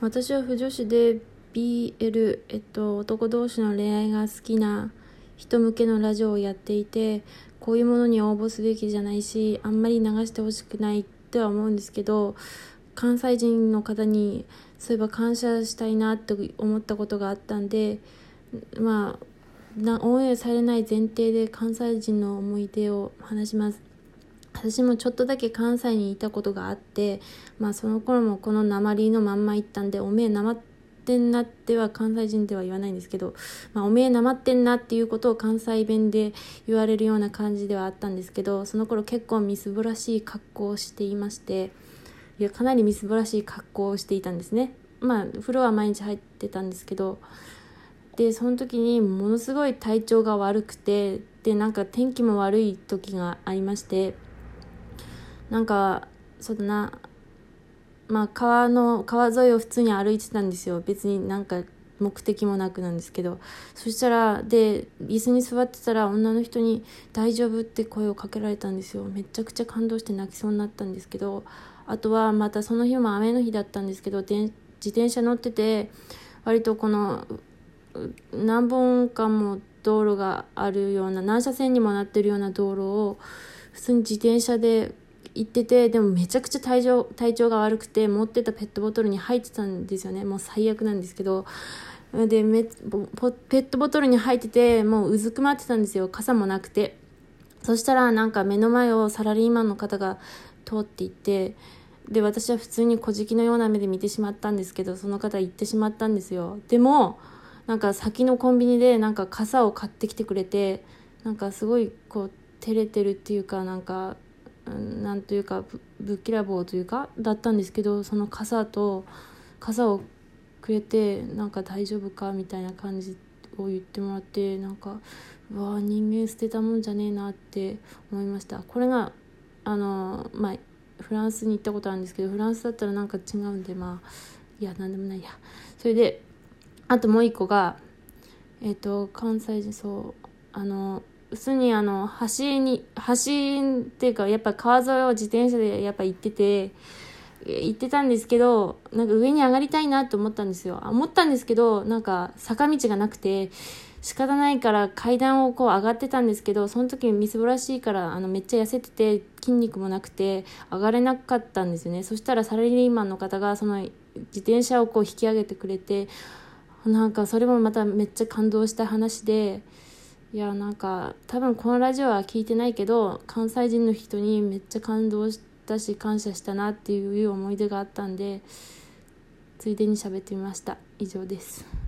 私は不女子で BL、えっと、男同士の恋愛が好きな人向けのラジオをやっていてこういうものに応募すべきじゃないしあんまり流してほしくないっては思うんですけど関西人の方にそういえば感謝したいなって思ったことがあったんでまあなオンエアされない前提で関西人の思い出を話します。私もちょっとだけ関西にいたことがあって、まあその頃もこの鉛のまんま行ったんで、おめえなまってんなっては関西人では言わないんですけど、まあおめえなまってんなっていうことを関西弁で言われるような感じではあったんですけど、その頃結構みすぼらしい格好をしていまして、いや、かなりみすぼらしい格好をしていたんですね。まあ、風呂は毎日入ってたんですけど、で、その時にものすごい体調が悪くて、で、なんか天気も悪い時がありまして、なんかそうだな。まあ川の川沿いを普通に歩いてたんですよ。別になんか目的もなくなんですけど。そしたらで椅子に座ってたら女の人に「大丈夫?」って声をかけられたんですよ。めちゃくちゃ感動して泣きそうになったんですけど。あとはまたその日も雨の日だったんですけど自転車乗ってて割とこの何本かも道路があるような何車線にもなってるような道路を普通に自転車で行っててでもめちゃくちゃ体調体調が悪くて持ってたペットボトルに入ってたんですよね。もう最悪なんですけど。でめペットボトルに入っててもううずくまってたんですよ。傘もなくて。そしたらなんか目の前をサラリーマンの方が通っていってで私は普通に小じきのような目で見てしまったんですけどその方行ってしまったんですよ。でもなんか先のコンビニでなんか傘を買ってきてくれてなんかすごいこう照れてるっていうかなんかなんというかぶっきらぼうというかだったんですけどその傘と傘をくれてなんか大丈夫かみたいな感じを言ってもらってなんかうわ人間捨てたもんじゃねえなって思いましたこれがあのまあフランスに行ったことあるんですけどフランスだったらなんか違うんでまあいや何でもないやそれであともう一個がえっ、と関西人そうあの普通にあの橋に橋っていうかやっぱ川沿いを自転車でやっぱ行ってて行ってたんですけどなんか上に上がりたいなと思ったんですよ。思ったんですけどなんか坂道がなくて仕方ないから階段をこう上がってたんですけどその時みすぼらしいからあのめっちゃ痩せてて筋肉もなくて上がれなかったんですよね。そしたらサラリーマンの方がその自転車をこう引き上げてくれてなんかそれもまためっちゃ感動した話でいやなんか多分このラジオは聞いてないけど関西人の人にめっちゃ感動したし感謝したなっていう思い出があったんでついでに喋ってみました。以上です。